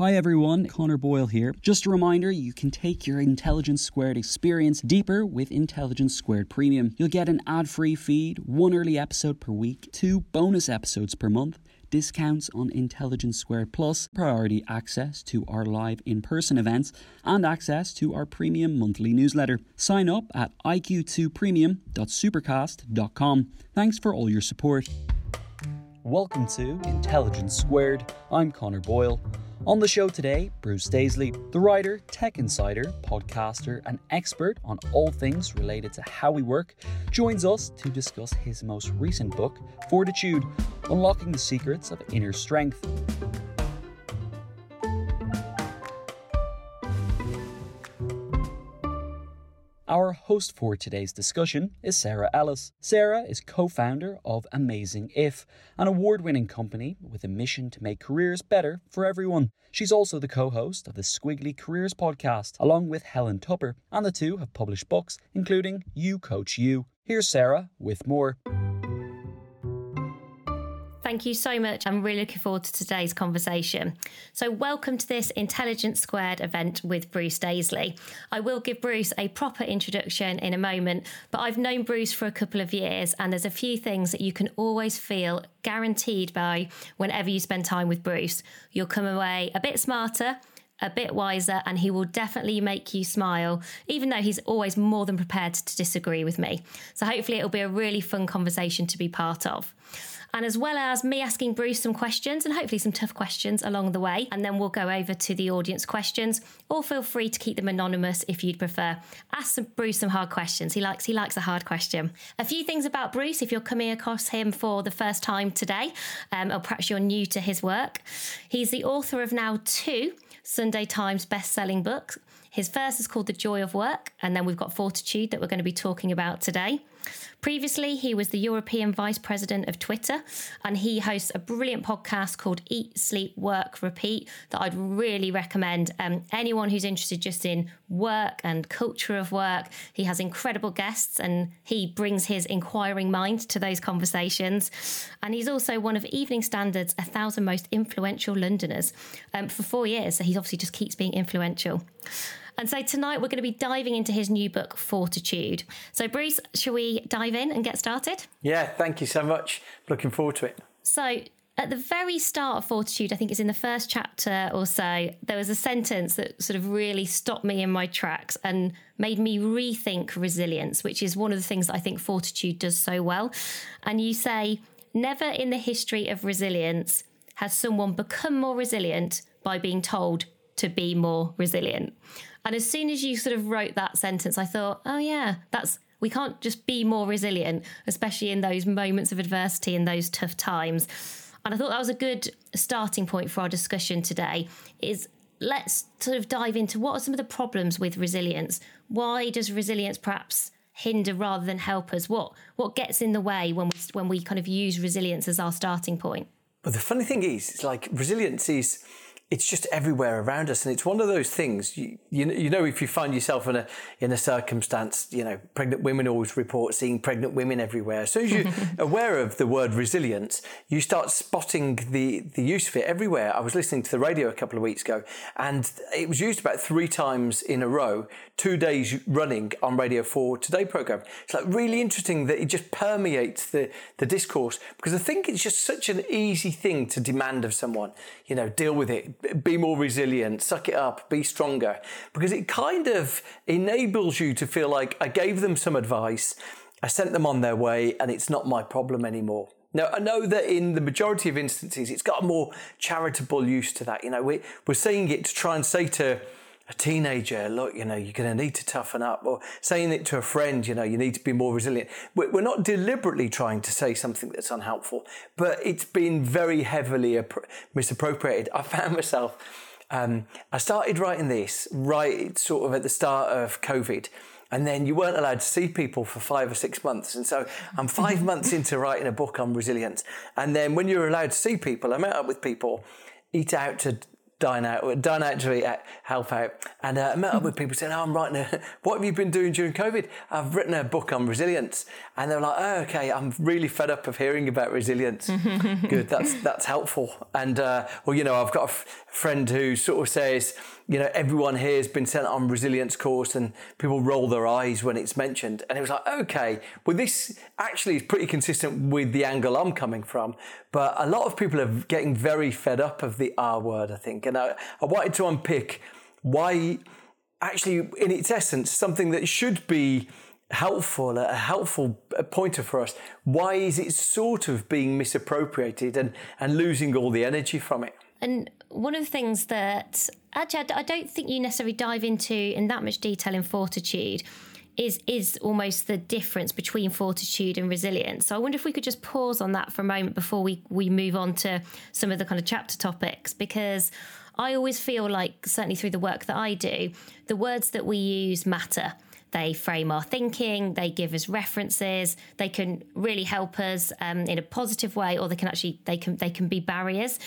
Hi everyone, Conor Boyle here. Just a reminder, you can take your Intelligence Squared experience deeper with Intelligence Squared Premium. You'll get an ad-free feed, one early episode per week, two bonus episodes per month, discounts on Intelligence Squared Plus, priority access to our live in-person events, and access to our premium monthly newsletter. Sign up at iq2premium.supercast.com. Thanks for all your support. Welcome to Intelligence Squared. I'm Conor Boyle. On the show today, Bruce Daisley, the writer, tech insider, podcaster, and expert on all things related to how we work, joins us to discuss his most recent book, Fortitude Unlocking the Secrets of Inner Strength. Our host for today's discussion is Sarah Ellis. Sarah is co founder of Amazing If, an award winning company with a mission to make careers better for everyone. She's also the co host of the Squiggly Careers podcast, along with Helen Tupper, and the two have published books, including You Coach You. Here's Sarah with more. Thank you so much. I'm really looking forward to today's conversation. So, welcome to this Intelligence Squared event with Bruce Daisley. I will give Bruce a proper introduction in a moment, but I've known Bruce for a couple of years, and there's a few things that you can always feel guaranteed by whenever you spend time with Bruce. You'll come away a bit smarter, a bit wiser, and he will definitely make you smile, even though he's always more than prepared to disagree with me. So, hopefully, it'll be a really fun conversation to be part of and as well as me asking Bruce some questions and hopefully some tough questions along the way. And then we'll go over to the audience questions, or feel free to keep them anonymous if you'd prefer. Ask some, Bruce some hard questions. He likes he likes a hard question. A few things about Bruce if you're coming across him for the first time today, um, or perhaps you're new to his work. He's the author of now two Sunday Times best-selling books. His first is called The Joy of Work, and then we've got Fortitude that we're going to be talking about today. Previously, he was the European Vice President of Twitter, and he hosts a brilliant podcast called Eat, Sleep, Work, Repeat that I'd really recommend. Um, anyone who's interested just in work and culture of work, he has incredible guests and he brings his inquiring mind to those conversations. And he's also one of Evening Standard's 1,000 most influential Londoners um, for four years. So he obviously just keeps being influential. And so tonight we're going to be diving into his new book, Fortitude. So, Bruce, shall we dive in and get started? Yeah, thank you so much. Looking forward to it. So, at the very start of Fortitude, I think it's in the first chapter or so, there was a sentence that sort of really stopped me in my tracks and made me rethink resilience, which is one of the things that I think Fortitude does so well. And you say, Never in the history of resilience has someone become more resilient by being told to be more resilient. And as soon as you sort of wrote that sentence, I thought, oh, yeah, that's we can't just be more resilient, especially in those moments of adversity and those tough times. And I thought that was a good starting point for our discussion today is let's sort of dive into what are some of the problems with resilience? Why does resilience perhaps hinder rather than help us? What what gets in the way when we when we kind of use resilience as our starting point? But the funny thing is, it's like resilience is it's just everywhere around us, and it's one of those things. You, you, you know, if you find yourself in a in a circumstance, you know, pregnant women always report seeing pregnant women everywhere. As soon as you're aware of the word resilience, you start spotting the the use of it everywhere. I was listening to the radio a couple of weeks ago, and it was used about three times in a row, two days running on Radio Four Today program. It's like really interesting that it just permeates the the discourse because I think it's just such an easy thing to demand of someone. You know, deal with it be more resilient, suck it up, be stronger, because it kind of enables you to feel like I gave them some advice, I sent them on their way, and it's not my problem anymore. Now, I know that in the majority of instances, it's got a more charitable use to that. You know, we, we're saying it to try and say to a teenager, look, you know, you're going to need to toughen up, or saying it to a friend, you know, you need to be more resilient. We're not deliberately trying to say something that's unhelpful, but it's been very heavily misappropriated. I found myself, um, I started writing this right sort of at the start of COVID and then you weren't allowed to see people for five or six months. And so I'm five months into writing a book on resilience. And then when you're allowed to see people, I met up with people, eat out to dine out, dine out to eat out, help out. And uh, I met up with people saying, oh, I'm writing a, what have you been doing during COVID? I've written a book on resilience. And they're like, oh, okay, I'm really fed up of hearing about resilience. Good, that's, that's helpful. And, uh, well, you know, I've got a f- friend who sort of says, you know, everyone here has been sent on resilience course and people roll their eyes when it's mentioned. And it was like, okay, well, this actually is pretty consistent with the angle I'm coming from. But a lot of people are getting very fed up of the R word, I think. And I, I wanted to unpick why, actually, in its essence, something that should be helpful, a helpful pointer for us. Why is it sort of being misappropriated and, and losing all the energy from it? And one of the things that actually I don't think you necessarily dive into in that much detail in fortitude is is almost the difference between fortitude and resilience. So I wonder if we could just pause on that for a moment before we we move on to some of the kind of chapter topics because I always feel like certainly through the work that I do, the words that we use matter. They frame our thinking, they give us references, they can really help us um, in a positive way, or they can actually they can they can be barriers.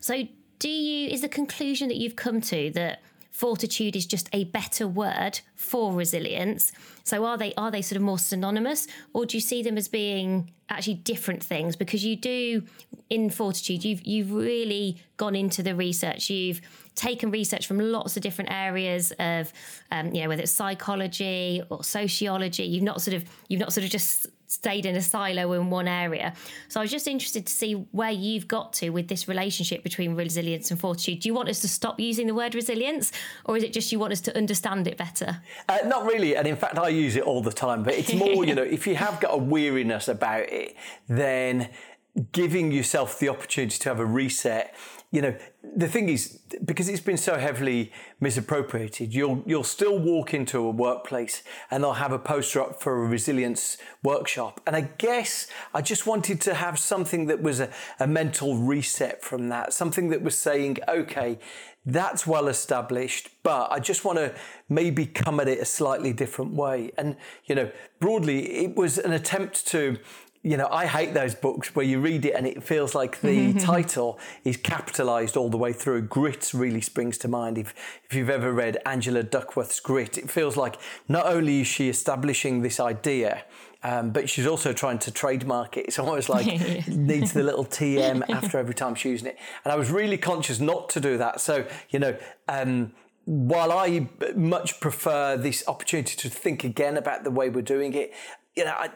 So do you is the conclusion that you've come to that fortitude is just a better word for resilience so are they are they sort of more synonymous or do you see them as being actually different things because you do in fortitude you've you've really gone into the research you've taken research from lots of different areas of um, you know whether it's psychology or sociology you've not sort of you've not sort of just stayed in a silo in one area. So I was just interested to see where you've got to with this relationship between resilience and fortitude. Do you want us to stop using the word resilience, or is it just you want us to understand it better? Uh, not really, and in fact, I use it all the time. But it's more, you know, if you have got a weariness about it, then giving yourself the opportunity to have a reset you know, the thing is, because it's been so heavily misappropriated, you'll you'll still walk into a workplace and they'll have a poster up for a resilience workshop. And I guess I just wanted to have something that was a, a mental reset from that, something that was saying, okay, that's well established, but I just want to maybe come at it a slightly different way. And, you know, broadly, it was an attempt to you know, I hate those books where you read it and it feels like the title is capitalized all the way through. Grit really springs to mind. If, if you've ever read Angela Duckworth's Grit, it feels like not only is she establishing this idea, um, but she's also trying to trademark it. It's almost like needs the little TM after every time she's using it. And I was really conscious not to do that. So, you know, um, while I much prefer this opportunity to think again about the way we're doing it, you know, I,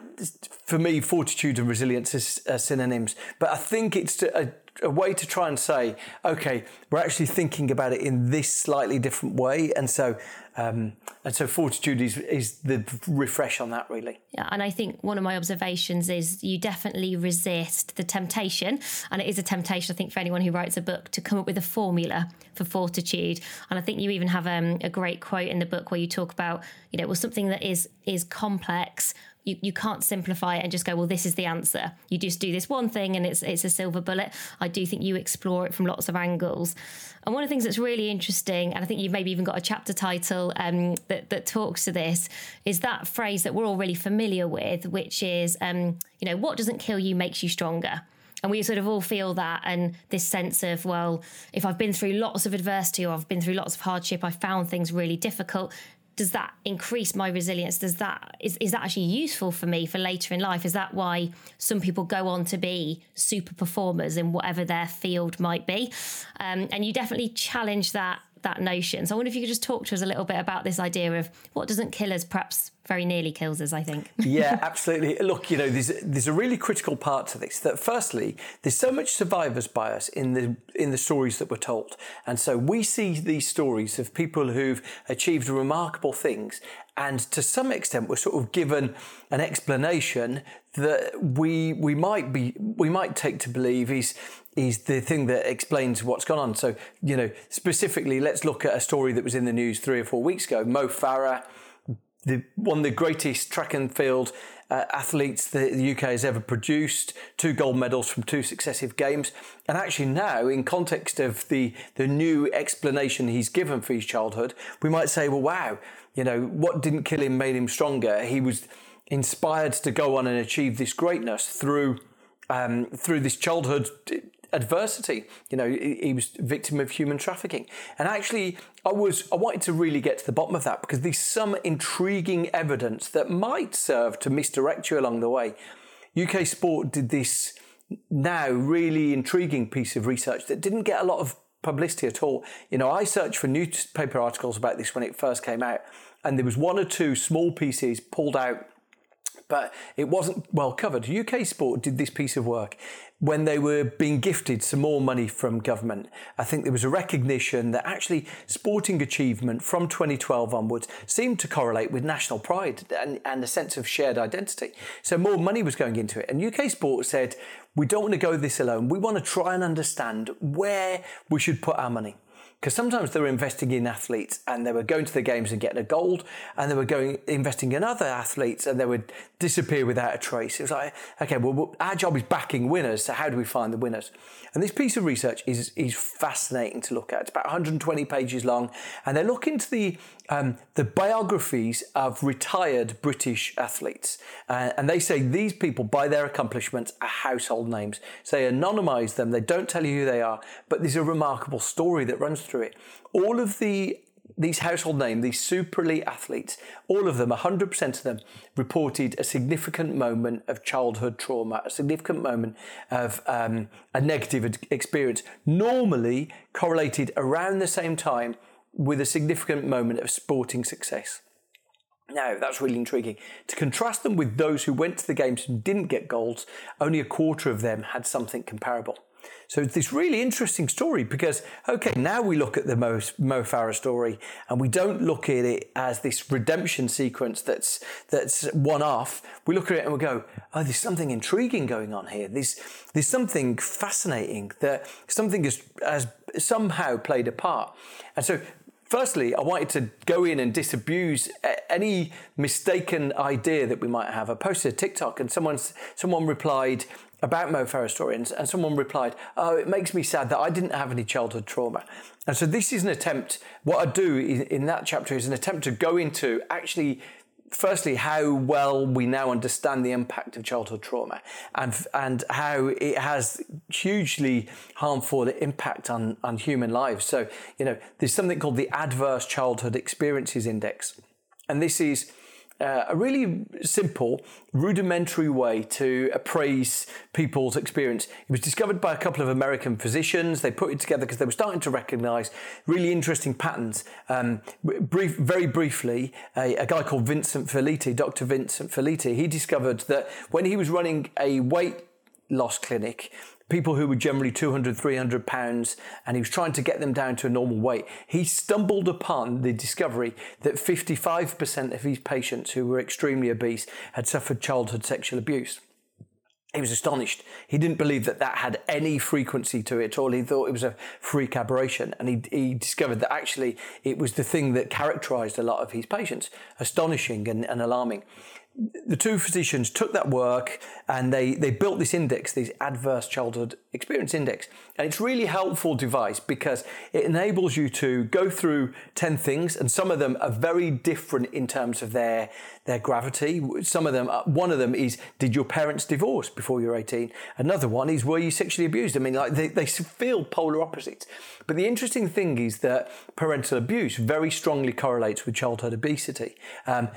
for me, fortitude and resilience is uh, synonyms. But I think it's a, a, way to try and say, okay, we're actually thinking about it in this slightly different way, and so um, and so fortitude is is the refresh on that really. Yeah, and I think one of my observations is you definitely resist the temptation, and it is a temptation I think for anyone who writes a book to come up with a formula for fortitude. And I think you even have um, a great quote in the book where you talk about you know well something that is is complex you, you can't simplify it and just go, well, this is the answer. You just do this one thing and it's it's a silver bullet. I do think you explore it from lots of angles. And one of the things that's really interesting, and I think you've maybe even got a chapter title um, that, that talks to this, is that phrase that we're all really familiar with, which is, um, you know, what doesn't kill you makes you stronger. And we sort of all feel that, and this sense of, well, if I've been through lots of adversity or I've been through lots of hardship, I found things really difficult, does that increase my resilience? Does that is, is that actually useful for me for later in life? Is that why some people go on to be super performers in whatever their field might be? Um, and you definitely challenge that that notion. So I wonder if you could just talk to us a little bit about this idea of what doesn't kill us perhaps very nearly kills us, I think. yeah, absolutely. Look, you know, there's there's a really critical part to this. That firstly, there's so much survivor's bias in the in the stories that we're told, and so we see these stories of people who've achieved remarkable things, and to some extent, we're sort of given an explanation that we we might be we might take to believe is is the thing that explains what's gone on. So, you know, specifically, let's look at a story that was in the news three or four weeks ago. Mo Farah the, one of the greatest track and field uh, athletes the, the UK has ever produced, two gold medals from two successive games. And actually, now, in context of the, the new explanation he's given for his childhood, we might say, well, wow, you know, what didn't kill him made him stronger. He was inspired to go on and achieve this greatness through um, through this childhood adversity. You know, he was victim of human trafficking. And actually, I was I wanted to really get to the bottom of that because there's some intriguing evidence that might serve to misdirect you along the way. UK Sport did this now really intriguing piece of research that didn't get a lot of publicity at all. You know, I searched for newspaper articles about this when it first came out, and there was one or two small pieces pulled out but it wasn't well covered. UK Sport did this piece of work when they were being gifted some more money from government. I think there was a recognition that actually sporting achievement from 2012 onwards seemed to correlate with national pride and, and a sense of shared identity. So more money was going into it. And UK Sport said, we don't want to go this alone. We want to try and understand where we should put our money because sometimes they were investing in athletes and they were going to the games and getting a gold, and they were going investing in other athletes and they would disappear without a trace. It was like, okay, well, our job is backing winners, so how do we find the winners? And this piece of research is is fascinating to look at. It's about 120 pages long, and they look into the um, the biographies of retired British athletes, uh, and they say these people, by their accomplishments, are household names. So they anonymise them. They don't tell you who they are, but there's a remarkable story that runs through it. All of the these household names, these super elite athletes, all of them, 100% of them, reported a significant moment of childhood trauma, a significant moment of um, a negative experience, normally correlated around the same time with a significant moment of sporting success. Now, that's really intriguing. To contrast them with those who went to the games and didn't get golds, only a quarter of them had something comparable. So it's this really interesting story because, okay, now we look at the Mo, Mo Farah story and we don't look at it as this redemption sequence that's, that's one off. We look at it and we go, oh, there's something intriguing going on here. There's, there's something fascinating that something has, has somehow played a part. And so Firstly, I wanted to go in and disabuse any mistaken idea that we might have. I posted a TikTok and someone someone replied, about Mo Farah story, and, and someone replied, "Oh, it makes me sad that I didn't have any childhood trauma." And so this is an attempt. What I do in, in that chapter is an attempt to go into actually firstly how well we now understand the impact of childhood trauma and and how it has hugely harmful impact on on human lives. So you know there's something called the adverse childhood experiences index and this is uh, a really simple, rudimentary way to appraise people's experience. It was discovered by a couple of American physicians. They put it together because they were starting to recognize really interesting patterns. Um, brief, very briefly, a, a, guy called Vincent Felitti, Dr. Vincent Felitti, he discovered that when he was running a weight loss clinic, people who were generally 200, 300 pounds, and he was trying to get them down to a normal weight. He stumbled upon the discovery that 55% of his patients who were extremely obese had suffered childhood sexual abuse. He was astonished. He didn't believe that that had any frequency to it at all. He thought it was a freak aberration. And he, he discovered that actually it was the thing that characterized a lot of his patients. Astonishing and, and alarming the two physicians took that work and they, they built this index, this adverse childhood experience index. And it's really helpful device because it enables you to go through 10 things and some of them are very different in terms of their, their gravity. Some of them, uh, one of them is, did your parents divorce before you were 18? Another one is, were you sexually abused? I mean, like they, they feel polar opposites. But the interesting thing is that parental abuse very strongly correlates with childhood obesity. Um,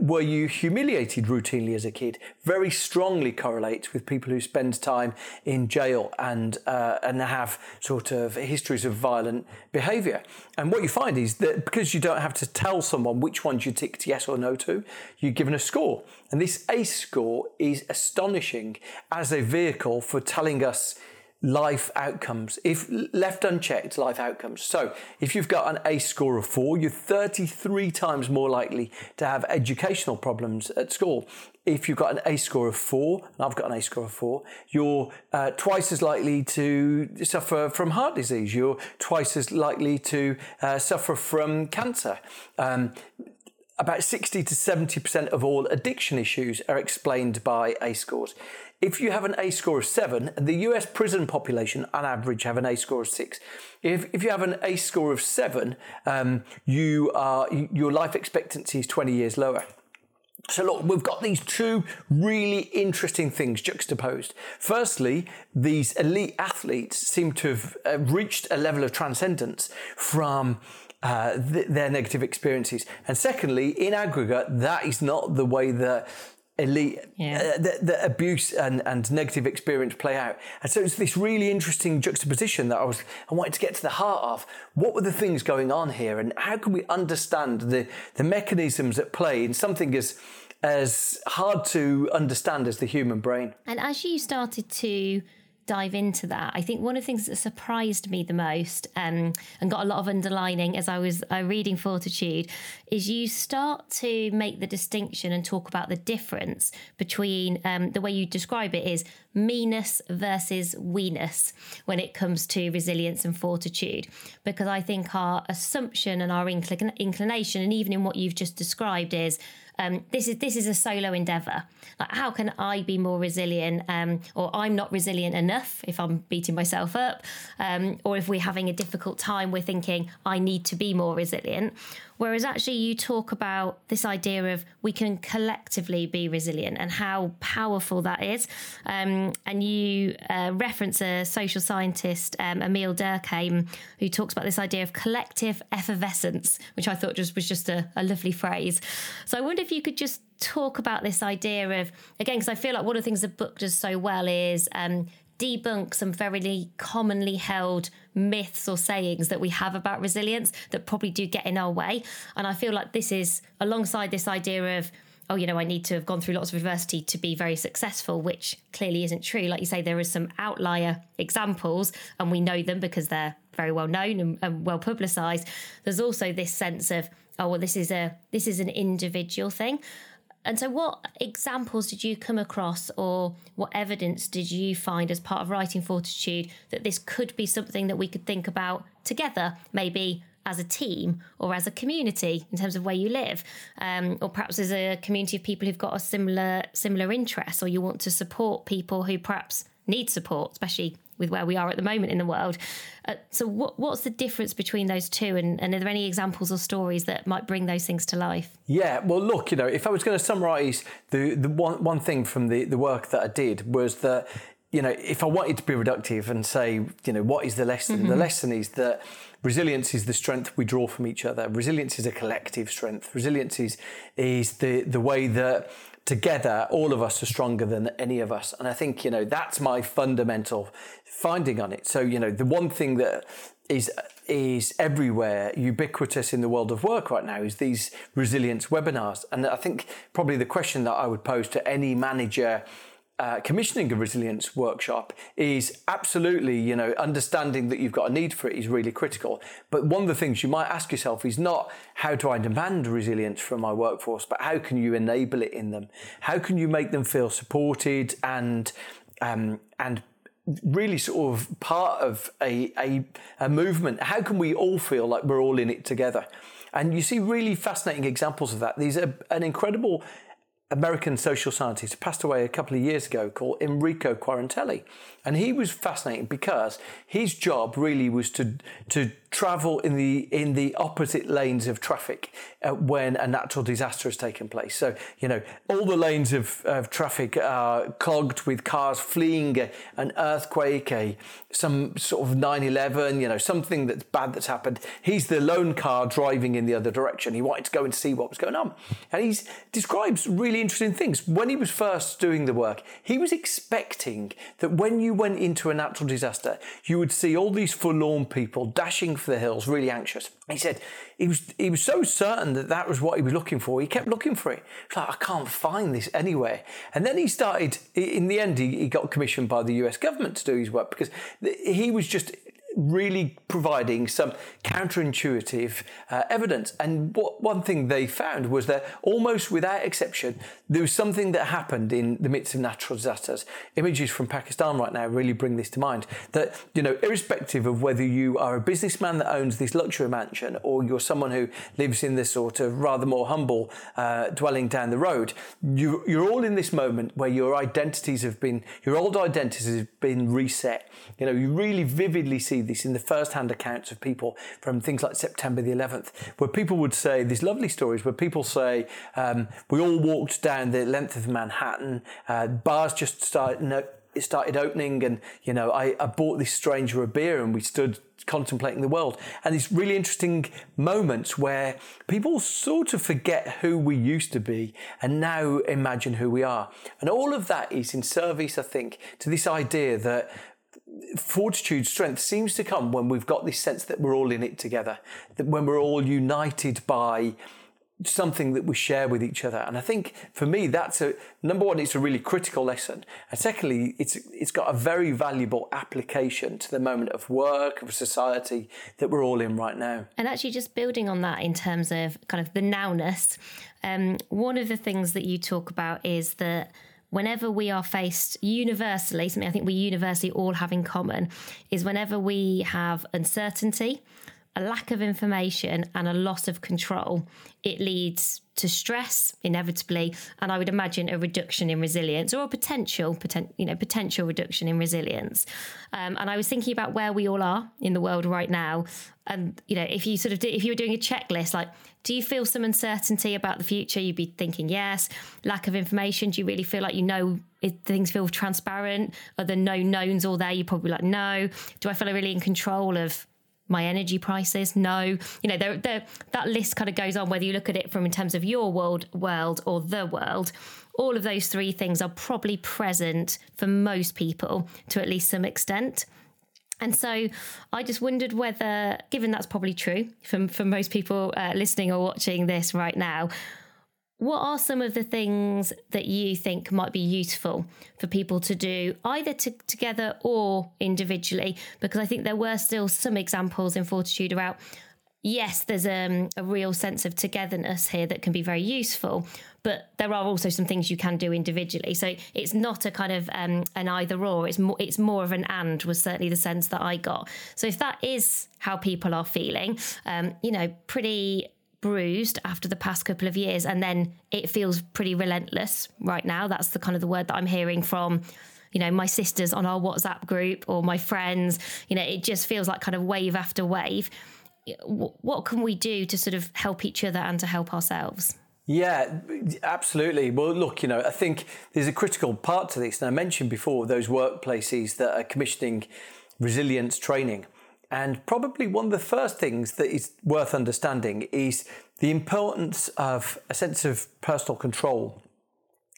were you humiliated? Routinely as a kid very strongly correlates with people who spend time in jail and uh, and have sort of histories of violent behaviour. And what you find is that because you don't have to tell someone which ones you ticked yes or no to, you're given a score. And this ACE score is astonishing as a vehicle for telling us life outcomes. If left unchecked, life outcomes. So if you've got an ACE score of four, you're 33 times more likely to have educational problems at school. If you've got an ACE score of four, and I've got an ACE score of four, you're uh, twice as likely to suffer from heart disease. You're twice as likely to uh, suffer from cancer. Um, about 60 to 70% of all addiction issues are explained by ACE scores. If you have an ACE score of seven, the US prison population on average have an ACE score of six. If, if you have an ACE score of seven, um, you are, your life expectancy is 20 years lower. So, look, we've got these two really interesting things juxtaposed. Firstly, these elite athletes seem to have uh, reached a level of transcendence from uh, th- their negative experiences. And secondly, in aggregate, that is not the way that elite yeah. uh, the, the, abuse and, and negative experience play out. And so it's this really interesting juxtaposition that i was i wanted to get to the heart of. What were the things going on here? And how can we understand the the mechanisms at play in something as as hard to understand as the human brain? And as you started to dive into that. I think one of the things that surprised me the most um, and got a lot of underlining as I was uh, reading Fortitude is you start to make the distinction and talk about the difference between um, the way you describe it is meanness versus weeness when it comes to resilience and fortitude. Because I think our assumption and our incl- inclination, and even in what you've just described, is um, this is this is a solo endeavor. Like, how can I be more resilient? Um, or I'm not resilient enough if I'm beating myself up, um, or if we're having a difficult time, we're thinking I need to be more resilient. Whereas actually, you talk about this idea of we can collectively be resilient and how powerful that is. Um, and you uh, reference a social scientist, um, Emile Durkheim, who talks about this idea of collective effervescence, which I thought just was just a, a lovely phrase. So I wonder if you could just talk about this idea of again because I feel like one of the things the book does so well is um, debunk some very commonly held myths or sayings that we have about resilience that probably do get in our way. And I feel like this is alongside this idea of, oh, you know, I need to have gone through lots of adversity to be very successful, which clearly isn't true. Like you say, there are some outlier examples, and we know them because they're very well known and, and well publicized. There's also this sense of, oh, well, this is a this is an individual thing. And so, what examples did you come across, or what evidence did you find as part of writing Fortitude that this could be something that we could think about together, maybe as a team or as a community in terms of where you live, um, or perhaps as a community of people who've got a similar similar interest, or you want to support people who perhaps need support, especially with where we are at the moment in the world. Uh, so, what, what's the difference between those two? And, and, are there any examples or stories that might bring those things to life? Yeah, well, look, you know, if I was going to summarise the, the one, one thing from the, the work that I did was that, you know, if I wanted to be reductive and say, you know, what is the lesson? Mm-hmm. The lesson is that resilience is the strength we draw from each other. Resilience is a collective strength. Resilience is, is the, the way that together, all of us are stronger than any of us. And I think, you know, that's my fundamental finding on it. So, you know, the one thing that is is everywhere, ubiquitous in the world of work right now, is these resilience webinars. And I think probably the question that I would pose to any manager uh, commissioning a resilience workshop is absolutely, you know, understanding that you've got a need for it is really critical. But one of the things you might ask yourself is not how do I demand resilience from my workforce, but how can you enable it in them? How can you make them feel supported and um, and really sort of part of a, a, a movement? How can we all feel like we're all in it together? And you see really fascinating examples of that. These are an incredible American social scientist passed away a couple of years ago called Enrico Quarantelli. And he was fascinating because his job really was to, to travel in the in the opposite lanes of traffic uh, when a natural disaster has taken place. So you know all the lanes of, of traffic are clogged with cars fleeing a, an earthquake, a some sort of 9/11, you know something that's bad that's happened. He's the lone car driving in the other direction. He wanted to go and see what was going on, and he describes really interesting things. When he was first doing the work, he was expecting that when you went into a natural disaster, you would see all these forlorn people dashing for the hills, really anxious. He said he was he was so certain that that was what he was looking for. He kept looking for it. It's like I can't find this anywhere. And then he started. In the end, he, he got commissioned by the U.S. government to do his work because he was just really providing some counterintuitive uh, evidence. And what one thing they found was that almost without exception, there was something that happened in the midst of natural disasters. Images from Pakistan right now really bring this to mind. That you know, irrespective of whether you are a businessman that owns this luxury mansion or you're someone who lives in this sort of rather more humble uh, dwelling down the road, you, you're all in this moment where your identities have been, your old identities have been reset. You know, you really vividly see this in the first-hand accounts of people from things like September the 11th, where people would say these lovely stories where people say, um, we all walked down the length of Manhattan, uh, bars just started, no, it started opening and, you know, I, I bought this stranger a beer and we stood contemplating the world. And these really interesting moments where people sort of forget who we used to be and now imagine who we are. And all of that is in service, I think, to this idea that fortitude, strength seems to come when we've got this sense that we're all in it together, that when we're all united by something that we share with each other. And I think for me, that's a number one, it's a really critical lesson. And secondly, it's it's got a very valuable application to the moment of work, of society that we're all in right now. And actually just building on that in terms of kind of the nowness, um, one of the things that you talk about is that whenever we are faced universally, something I think we universally all have in common is whenever we have uncertainty, a lack of information, and a loss of control, it leads to stress inevitably, and I would imagine a reduction in resilience or a potential, poten- you know, potential reduction in resilience. Um, and I was thinking about where we all are in the world right now, and you know, if you sort of do, if you were doing a checklist, like, do you feel some uncertainty about the future? You'd be thinking yes. Lack of information. Do you really feel like you know if things feel transparent? Are there no knowns all there? You're probably like no. Do I feel really in control of my energy prices no you know they're, they're, that list kind of goes on whether you look at it from in terms of your world world or the world all of those three things are probably present for most people to at least some extent and so I just wondered whether, given that's probably true for, for most people uh, listening or watching this right now, what are some of the things that you think might be useful for people to do either to, together or individually? Because I think there were still some examples in Fortitude about, yes, there's um, a real sense of togetherness here that can be very useful, but there are also some things you can do individually. So it's not a kind of um, an either or. It's more it's more of an and was certainly the sense that I got. So if that is how people are feeling, um, you know, pretty bruised after the past couple of years and then it feels pretty relentless right now that's the kind of the word that i'm hearing from you know my sisters on our whatsapp group or my friends you know it just feels like kind of wave after wave what can we do to sort of help each other and to help ourselves yeah, absolutely. Well, look, you know, I think there's a critical part to this. And I mentioned before those workplaces that are commissioning resilience training. And probably one of the first things that is worth understanding is the importance of a sense of personal control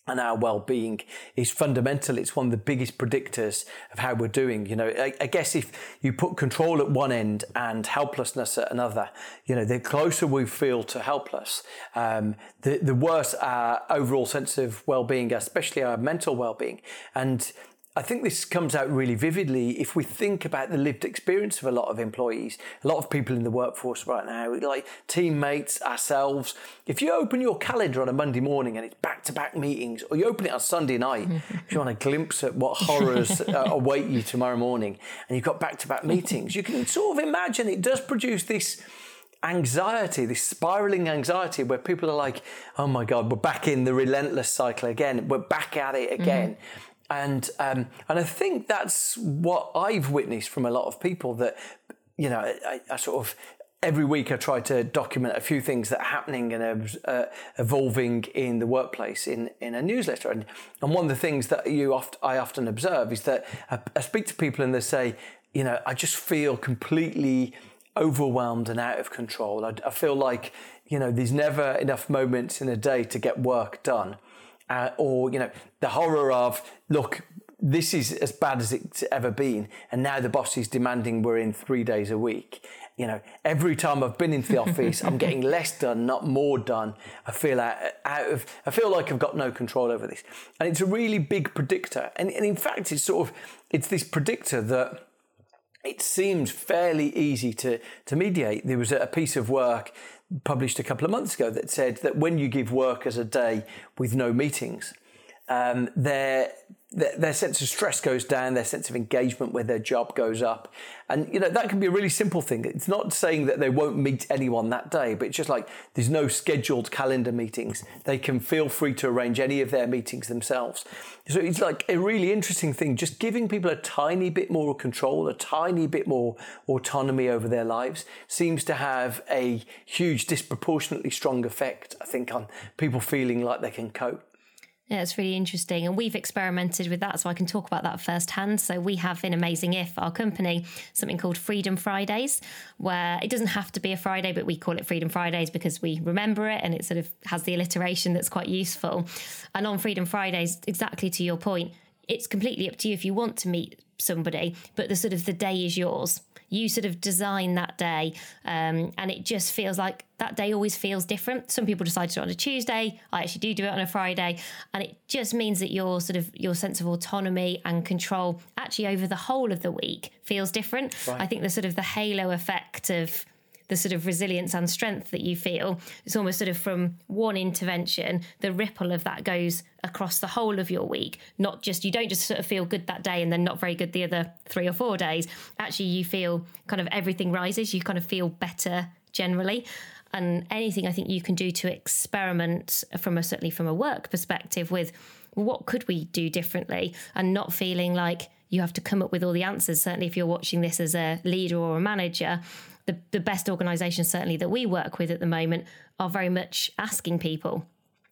and our well-being is fundamental. It's one of the biggest predictors of how we're doing. You know, I, I, guess if you put control at one end and helplessness at another, you know, the closer we feel to helpless, um, the the worse our overall sense of well-being, especially our mental well-being. And I think this comes out really vividly if we think about the lived experience of a lot of employees, a lot of people in the workforce right now, like teammates, ourselves. If you open your calendar on a Monday morning and it's back to back meetings, or you open it on Sunday night, if you want a glimpse at what horrors uh, await you tomorrow morning, and you've got back to back meetings, you can sort of imagine it does produce this anxiety, this spiraling anxiety where people are like, oh my God, we're back in the relentless cycle again. We're back at it again. Mm-hmm and um, and I think that's what I've witnessed from a lot of people that you know, I, I, sort of every week I try to document a few things that are happening and uh, evolving in the workplace in, in a newsletter. And, and one of the things that you oft, I often observe is that I, I speak to people and they say, you know, I just feel completely overwhelmed and out of control. I, I feel like, you know, there's never enough moments in a day to get work done. Uh, or, you know, the horror of, look, this is as bad as it's ever been. And now the boss is demanding we're in three days a week. You know, every time I've been into the office, I'm getting less done, not more done. I feel out, out of, I feel like I've got no control over this. And it's a really big predictor. And, and in fact, it's sort of, it's this predictor that it seems fairly easy to, to mediate. There was a piece of work published a couple of months ago that said that when you give workers a day with no meetings, um, their, their, their sense of stress goes down, their sense of engagement with their job goes up, and you know that can be a really simple thing. It's not saying that they won't meet anyone that day, but it's just like there's no scheduled calendar meetings. They can feel free to arrange any of their meetings themselves. So it's like a really interesting thing, just giving people a tiny bit more control, a tiny bit more autonomy over their lives seems to have a huge, disproportionately strong effect, I think, on people feeling like they can cope. Yeah, it's really interesting. And we've experimented with that, so I can talk about that firsthand. So, we have in Amazing If, our company, something called Freedom Fridays, where it doesn't have to be a Friday, but we call it Freedom Fridays because we remember it and it sort of has the alliteration that's quite useful. And on Freedom Fridays, exactly to your point, it's completely up to you if you want to meet somebody, but the sort of the day is yours. You sort of design that day um, and it just feels like that day always feels different. Some people decide to do it on a tuesday i actually do do it on a friday and it just means that your sort of your sense of autonomy and control actually over the whole of the week feels different. Right. i think the sort of the halo effect of the sort of resilience and strength that you feel. It's almost sort of from one intervention, the ripple of that goes across the whole of your week. Not just, you don't just sort of feel good that day and then not very good the other three or four days. Actually, you feel kind of everything rises. You kind of feel better generally and anything I think you can do to experiment from a certainly from a work perspective with what could we do differently and not feeling like you have to come up with all the answers certainly if you're watching this as a leader or a manager the, the best organisations, certainly that we work with at the moment, are very much asking people,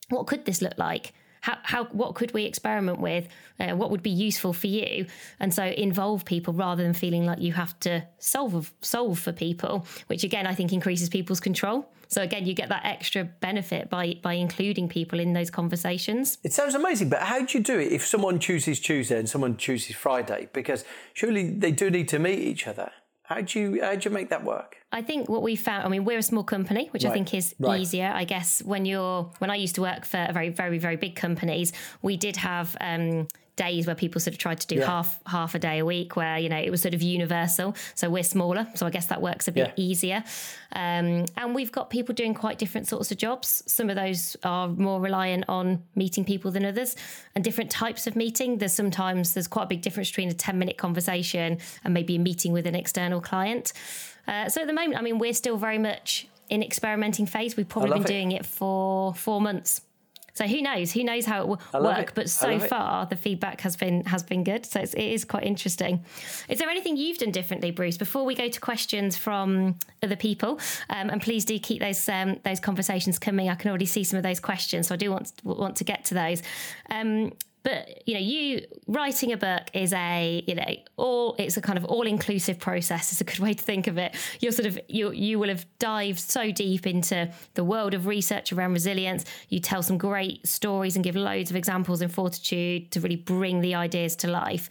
what could this look like? How, how what could we experiment with? Uh, what would be useful for you? And so involve people rather than feeling like you have to solve solve for people, which again I think increases people's control. So again, you get that extra benefit by by including people in those conversations. It sounds amazing, but how do you do it if someone chooses Tuesday and someone chooses Friday? Because surely they do need to meet each other. How do you how do you make that work? I think what we found. I mean, we're a small company, which right. I think is right. easier. I guess when you're when I used to work for a very very very big companies, we did have. Um, days where people sort of tried to do yeah. half half a day a week where you know it was sort of universal. So we're smaller so i guess that works a bit yeah. easier. Um, and we've got people doing quite different sorts of jobs. Some of those are more reliant on meeting people than others and different types of meeting. There's sometimes there's quite a big difference between a 10 minute conversation and maybe a meeting with an external client. Uh, so at the moment i mean we're still very much in experimenting phase. We've probably been it. doing it for four months so who knows? Who knows how it will work? It. But so far, the feedback has been has been good. So it's, it is quite interesting. Is there anything you've done differently, Bruce? Before we go to questions from other people, um, and please do keep those um, those conversations coming. I can already see some of those questions, so I do want want to get to those. Um, but you know you writing a book is a you know all it's a kind of all inclusive process it's a good way to think of it. You're sort of you you will have dived so deep into the world of research around resilience. You tell some great stories and give loads of examples in fortitude to really bring the ideas to life.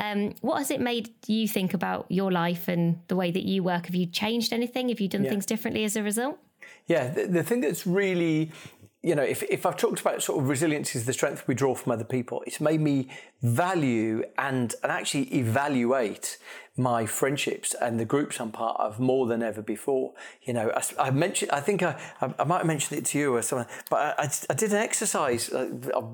Um, what has it made you think about your life and the way that you work? Have you changed anything? Have you done yeah. things differently as a result? Yeah the, the thing that's really you know, if, if I've talked about sort of resilience is the strength we draw from other people, it's made me value and, and actually evaluate my friendships and the groups I'm part of more than ever before. You know, I, I mentioned, I think I, I, might have mentioned it to you or someone, but I, I did an exercise uh,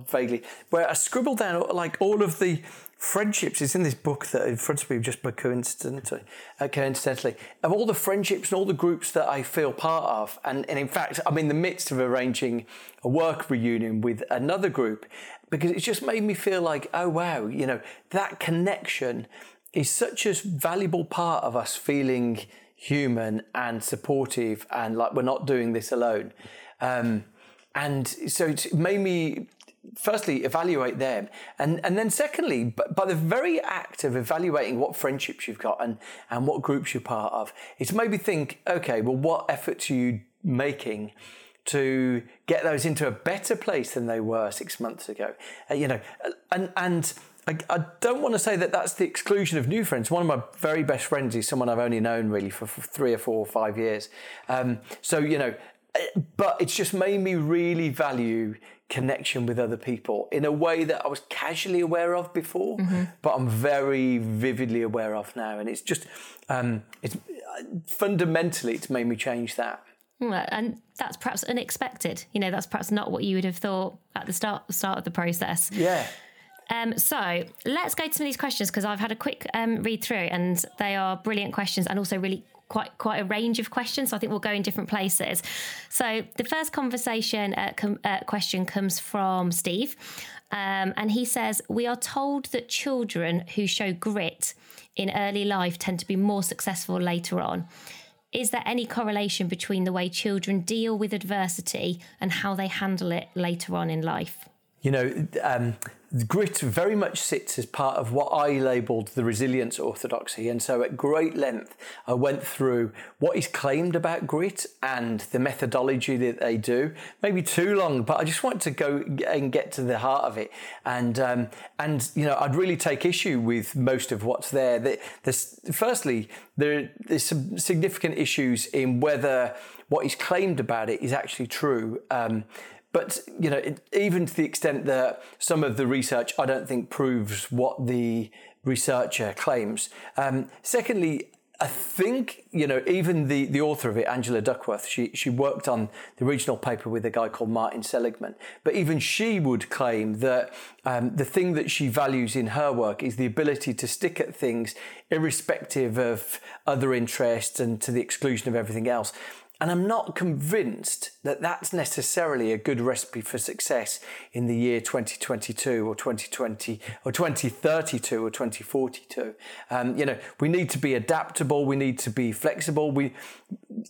vaguely where I scribbled down like all of the friendships is in this book that in front of me just by coincidentally, uh, coincidentally of all the friendships and all the groups that I feel part of and, and in fact I'm in the midst of arranging a work reunion with another group because it's just made me feel like oh wow you know that connection is such a valuable part of us feeling human and supportive and like we're not doing this alone. Um, and so it made me firstly evaluate them and and then secondly by the very act of evaluating what friendships you've got and and what groups you're part of it's made me think okay well what efforts are you making to get those into a better place than they were six months ago uh, you know and and I, I, don't want to say that that's the exclusion of new friends. One of my very best friends is someone I've only known really for, for three or four or five years. Um, so, you know, uh, but it's just made me really value connection with other people in a way that I was casually aware of before, mm-hmm. but I'm very vividly aware of now. And it's just, um, it's fundamentally, it's made me change that. And that's perhaps unexpected. You know, that's perhaps not what you would have thought at the start start of the process. Yeah. Um, so let's go to some of these questions because I've had a quick um, read through and they are brilliant questions and also really quite quite a range of questions. So I think we'll go in different places. So the first conversation uh, com- uh, question comes from Steve, um, and he says we are told that children who show grit in early life tend to be more successful later on. Is there any correlation between the way children deal with adversity and how they handle it later on in life? You know, um, grit very much sits as part of what I labelled the resilience orthodoxy. And so, at great length, I went through what is claimed about grit and the methodology that they do. Maybe too long, but I just want to go and get to the heart of it. And um, and you know, I'd really take issue with most of what's there. There's, firstly, there, there's some significant issues in whether what is claimed about it is actually true. Um, but you know, it, even to the extent that some of the research I don't think proves what the researcher claims. Um, secondly, I think you know even the, the author of it, Angela Duckworth, she she worked on the original paper with a guy called Martin Seligman. But even she would claim that um, the thing that she values in her work is the ability to stick at things irrespective of other interests and to the exclusion of everything else. And I'm not convinced that that's necessarily a good recipe for success in the year 2022 or 2020 or 2032 or 2042. Um, you know, we need to be adaptable. We need to be flexible. We,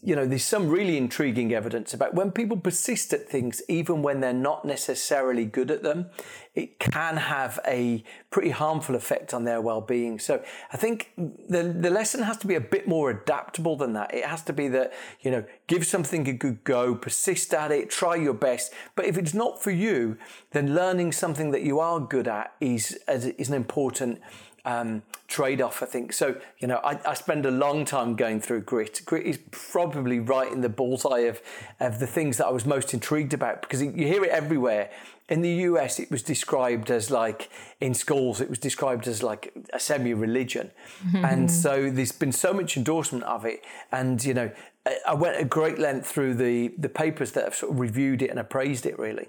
you know, there's some really intriguing evidence about when people persist at things, even when they're not necessarily good at them, it can have a pretty harmful effect on their well-being. So I think the the lesson has to be a bit more adaptable than that. It has to be that you know give something a good go, persist at it, try your best. But if it's not for you, then learning something that you are good at is is an important um, trade off, I think. So, you know, I, I, spend a long time going through grit. Grit is probably right in the bullseye of, of the things that I was most intrigued about because you hear it everywhere in the US, it was described as like in schools, it was described as like a semi religion. Mm-hmm. And so there's been so much endorsement of it. And, you know, I went a great length through the, the papers that have sort of reviewed it and appraised it really.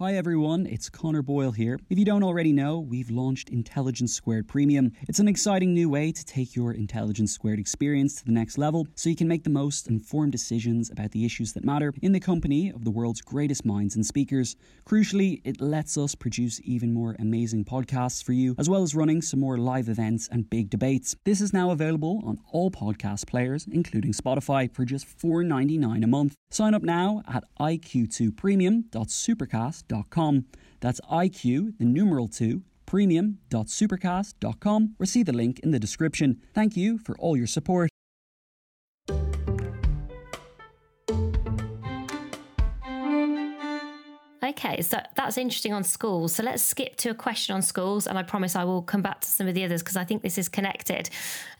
Hi everyone, it's Conor Boyle here. If you don't already know, we've launched Intelligence Squared Premium. It's an exciting new way to take your Intelligence Squared experience to the next level so you can make the most informed decisions about the issues that matter in the company of the world's greatest minds and speakers. Crucially, it lets us produce even more amazing podcasts for you, as well as running some more live events and big debates. This is now available on all podcast players, including Spotify, for just $4.99 a month. Sign up now at iq2premium.supercast.com premium.supercast.com. That's IQ, the numeral 2, premium.supercast.com, or see the link in the description. Thank you for all your support. Okay, so that's interesting on schools. So let's skip to a question on schools, and I promise I will come back to some of the others because I think this is connected.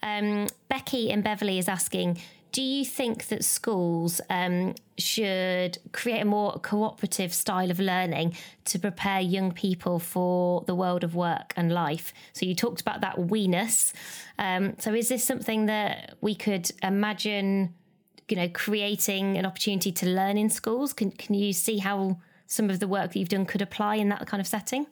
Um, Becky in Beverly is asking do you think that schools um, should create a more cooperative style of learning to prepare young people for the world of work and life? So you talked about that weeness. Um, so is this something that we could imagine, you know, creating an opportunity to learn in schools? Can can you see how some of the work that you've done could apply in that kind of setting?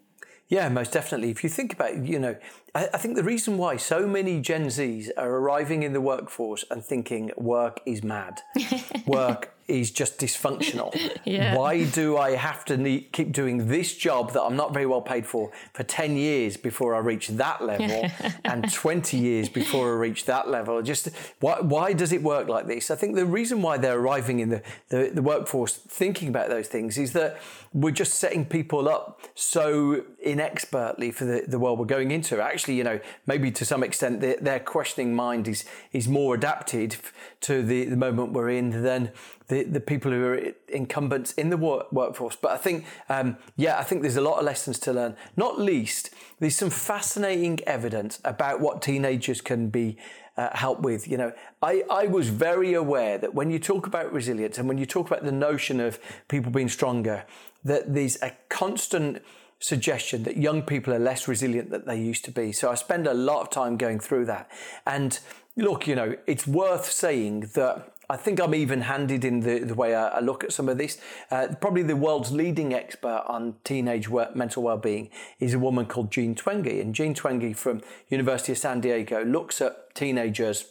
Yeah, most definitely. If you think about, you know, I, I, think the reason why so many Gen Zs are arriving in the workforce and thinking work is mad, work is just dysfunctional. Yeah. Why do I have to need, keep doing this job that I'm not very well paid for for 10 years before I reach that level and 20 years before I reach that level? Just why, why does it work like this? I think the reason why they're arriving in the, the, the workforce thinking about those things is that we're just setting people up so inexpertly for the, the world we're going into. Actually, you know, maybe to some extent their, their questioning mind is is more adapted to the, the moment we're in than the, the people who are incumbents in the work, workforce. But I think, um, yeah, I think there's a lot of lessons to learn. Not least, there's some fascinating evidence about what teenagers can be uh, helped with. You know, I, I was very aware that when you talk about resilience and when you talk about the notion of people being stronger, that there's a constant suggestion that young people are less resilient than they used to be. So I spend a lot of time going through that. And look, you know, it's worth saying that I think I'm even handed in the, the way I, look at some of this. Uh, probably the world's leading expert on teenage mental well-being is a woman called Jean Twenge. And Jean Twenge from University of San Diego looks at teenagers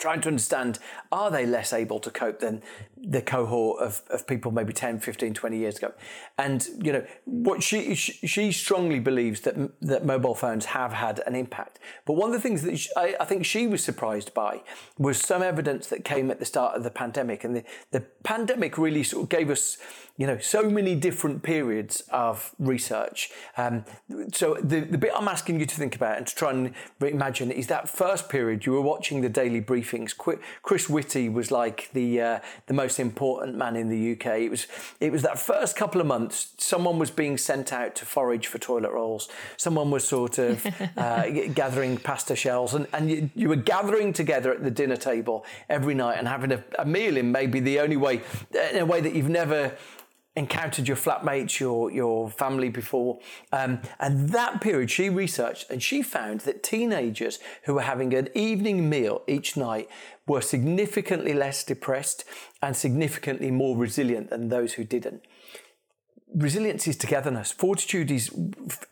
trying to understand are they less able to cope than the cohort of, of people maybe 10 15 20 years ago? And you know what she she strongly believes that that mobile phones have had an impact. But one of the things that she, I, I, think she was surprised by was some evidence that came at the start of the pandemic. And the, the pandemic really sort of gave us you know, so many different periods of research. Um, so the, the bit I'm asking you to think about and to try and imagine is that first period you were watching the daily briefings. Chris Whitty was like the uh, the most important man in the UK. It was it was that first couple of months. Someone was being sent out to forage for toilet rolls. Someone was sort of uh, gathering pasta shells, and and you, you, were gathering together at the dinner table every night and having a, a meal in maybe the only way in a way that you've never encountered your flatmates, your your family before, um, and that period she researched and she found that teenagers who were having an evening meal each night were significantly less depressed and significantly more resilient than those who didn't. Resilience is togetherness. Fortitude is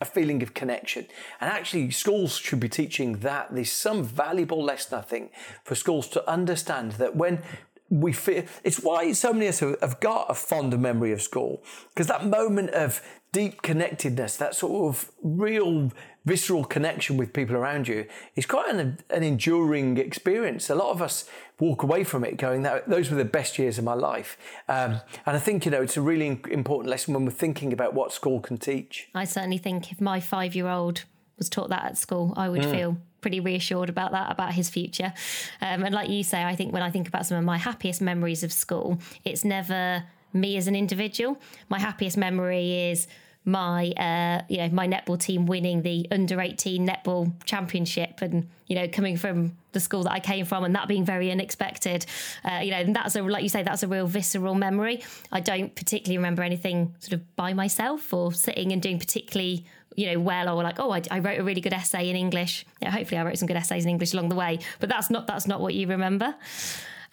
a feeling of connection. And actually, schools should be teaching that. There's some valuable lesson, I think, for schools to understand that when we feel it's why so many of us have got a fonder memory of school because that moment of deep connectedness, that sort of real visceral connection with people around you is quite an, an enduring experience. A lot of us walk away from it going, that those were the best years of my life. Um, and I think, you know, it's a really important lesson when we're thinking about what school can teach. I certainly think if my five year old was taught that at school, I would mm. feel pretty reassured about that, about his future. Um, and like you say, I think when I think about some of my happiest memories of school, it's never me as an individual. My happiest memory is my uh, you know my netball team winning the under 18 netball championship and you know coming from the school that I came from and that being very unexpected uh, you know and that's a like you say that's a real visceral memory I don't particularly remember anything sort of by myself or sitting and doing particularly you know well or like oh I, I wrote a really good essay in English yeah, hopefully I wrote some good essays in English along the way but that's not that's not what you remember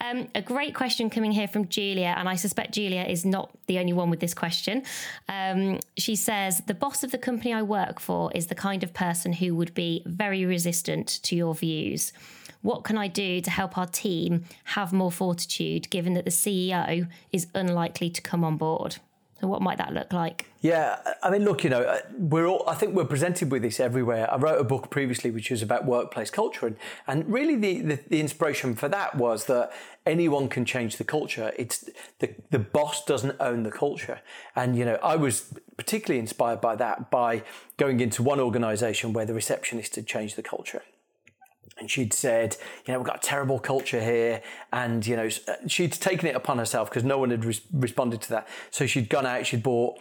um, a great question coming here from Julia, and I suspect Julia is not the only one with this question. Um, she says, The boss of the company I work for is the kind of person who would be very resistant to your views. What can I do to help our team have more fortitude given that the CEO is unlikely to come on board? So what might that look like? Yeah, I mean, look, you know, we're all, I think we're presented with this everywhere. I wrote a book previously which was about workplace culture, and, and really the, the, the inspiration for that was that anyone can change the culture. It's the, the boss doesn't own the culture. And, you know, I was particularly inspired by that by going into one organization where the receptionist had changed the culture and she'd said, you know, we've got a terrible culture here. And, you know, uh, she'd taken it upon herself because no one had re- responded to that. So she'd gone out, she'd bought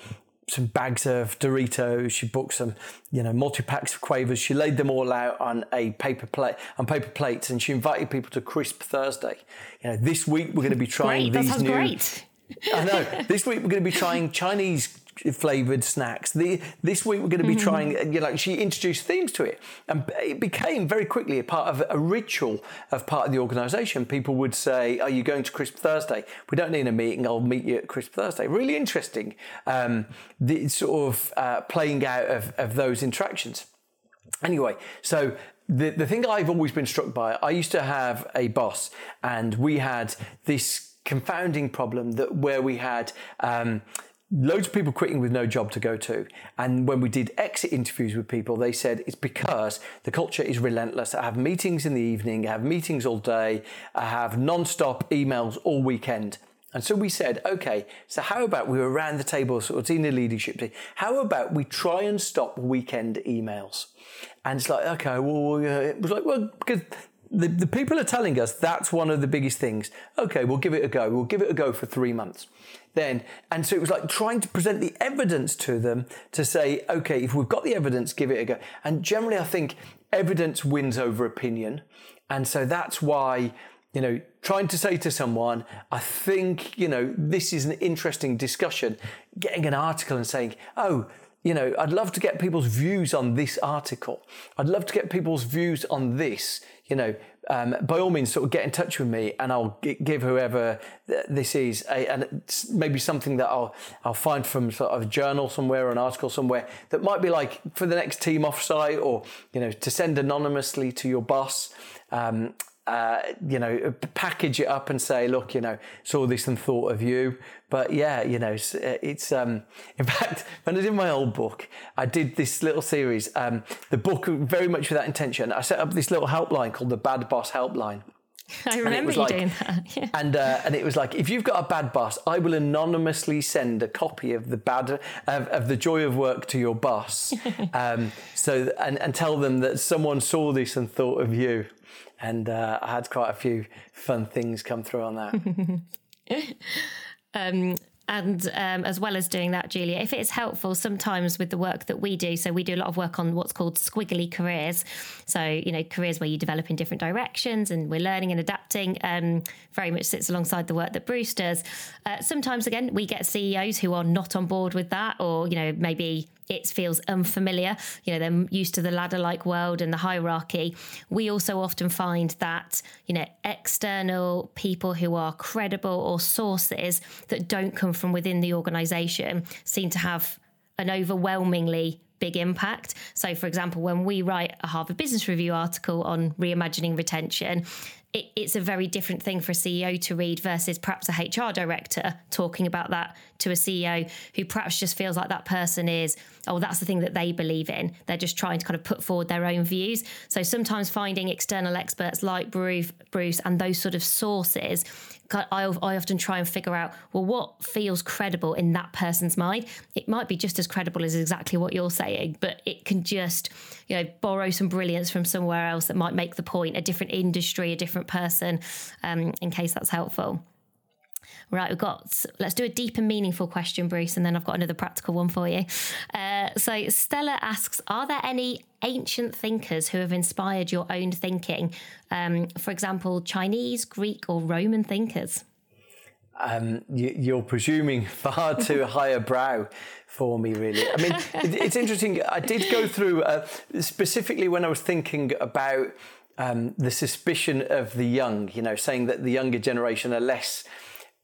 some bags of Doritos. She booked some, you know, multi packs of Quavers. She laid them all out on a paper plate on paper plates, and she invited people to Crisp Thursday. You know, this week we're going to be trying great, these new. Great. I know. This week we're going to be trying Chinese flavored snacks. The, this week we're going to be mm-hmm. trying, you know, she introduced themes to it. And it became very quickly a part of a ritual of part of the organisation. People would say, Are you going to Crisp Thursday? We don't need a meeting, I'll meet you at Crisp Thursday. Really interesting, um, the sort of uh, playing out of, of those interactions. Anyway, so the, the thing I've always been struck by, I used to have a boss and we had this confounding problem that where we had um, loads of people quitting with no job to go to. And when we did exit interviews with people, they said it's because the culture is relentless. I have meetings in the evening, I have meetings all day, I have non-stop emails all weekend. And so we said, okay, so how about we were around the table, sort of senior leadership team, how about we try and stop weekend emails? And it's like, okay, well, it was like, well, because the, the people are telling us that's one of the biggest things. Okay, we'll give it a go. We'll give it a go for three months. Then, and so it was like trying to present the evidence to them to say, okay, if we've got the evidence, give it a go. And generally, I think evidence wins over opinion. And so that's why you know, trying to say to someone, I think, you know, this is an interesting discussion, getting an article and saying, oh, you know, I'd love to get people's views on this article. I'd love to get people's views on this. You know, um, by all means, sort of get in touch with me, and I'll g- give whoever this is, a, and maybe something that I'll I'll find from sort of a journal somewhere or an article somewhere that might be like for the next team offsite, or you know, to send anonymously to your boss. Um, uh, you know, package it up and say, look, you know, saw this and thought of you. But yeah, you know, it's, it's um, in fact, when I did my old book, I did this little series, um, the book very much with that intention. I set up this little helpline called the Bad Boss Helpline. I remember you like, doing that. Yeah. And uh, and it was like, if you've got a bad boss, I will anonymously send a copy of the bad of, of the joy of work to your boss. um, so and and tell them that someone saw this and thought of you and uh, I had quite a few fun things come through on that. um, and um, as well as doing that, Julia, if it is helpful, sometimes with the work that we do, so we do a lot of work on what's called squiggly careers. So, you know, careers where you develop in different directions and we're learning and adapting, um, very much sits alongside the work that Bruce does. Uh, sometimes, again, we get CEOs who are not on board with that, or, you know, maybe it feels unfamiliar. You know, they're used to the ladder like world and the hierarchy. We also often find that, you know, external people who are credible or sources that don't come from within the organization seem to have an overwhelmingly big impact. So, for example, when we write a Harvard Business Review article on reimagining retention, it, it's a very different thing for a CEO to read versus perhaps a HR director talking about that to a CEO who perhaps just feels like that person is, oh, that's the thing that they believe in. They're just trying to kind of put forward their own views. So sometimes finding external experts like Bruce, Bruce and those sort of sources I, I often try and figure out, well, what feels credible in that person's mind? It might be just as credible as exactly what you're saying, but it can just, you know, borrow some brilliance from somewhere else that might make the point, a different industry, a different person, um, in case that's helpful. Right, we've got, let's do a deep and meaningful question, Bruce, and then I've got another practical one for you. Uh, so Stella asks Are there any ancient thinkers who have inspired your own thinking? Um, for example, Chinese, Greek, or Roman thinkers? Um, you, are presuming far too high a brow for me, really. I mean, it, it's interesting. I did go through, uh, specifically when I was thinking about um, the suspicion of the young, you know, saying that the younger generation are less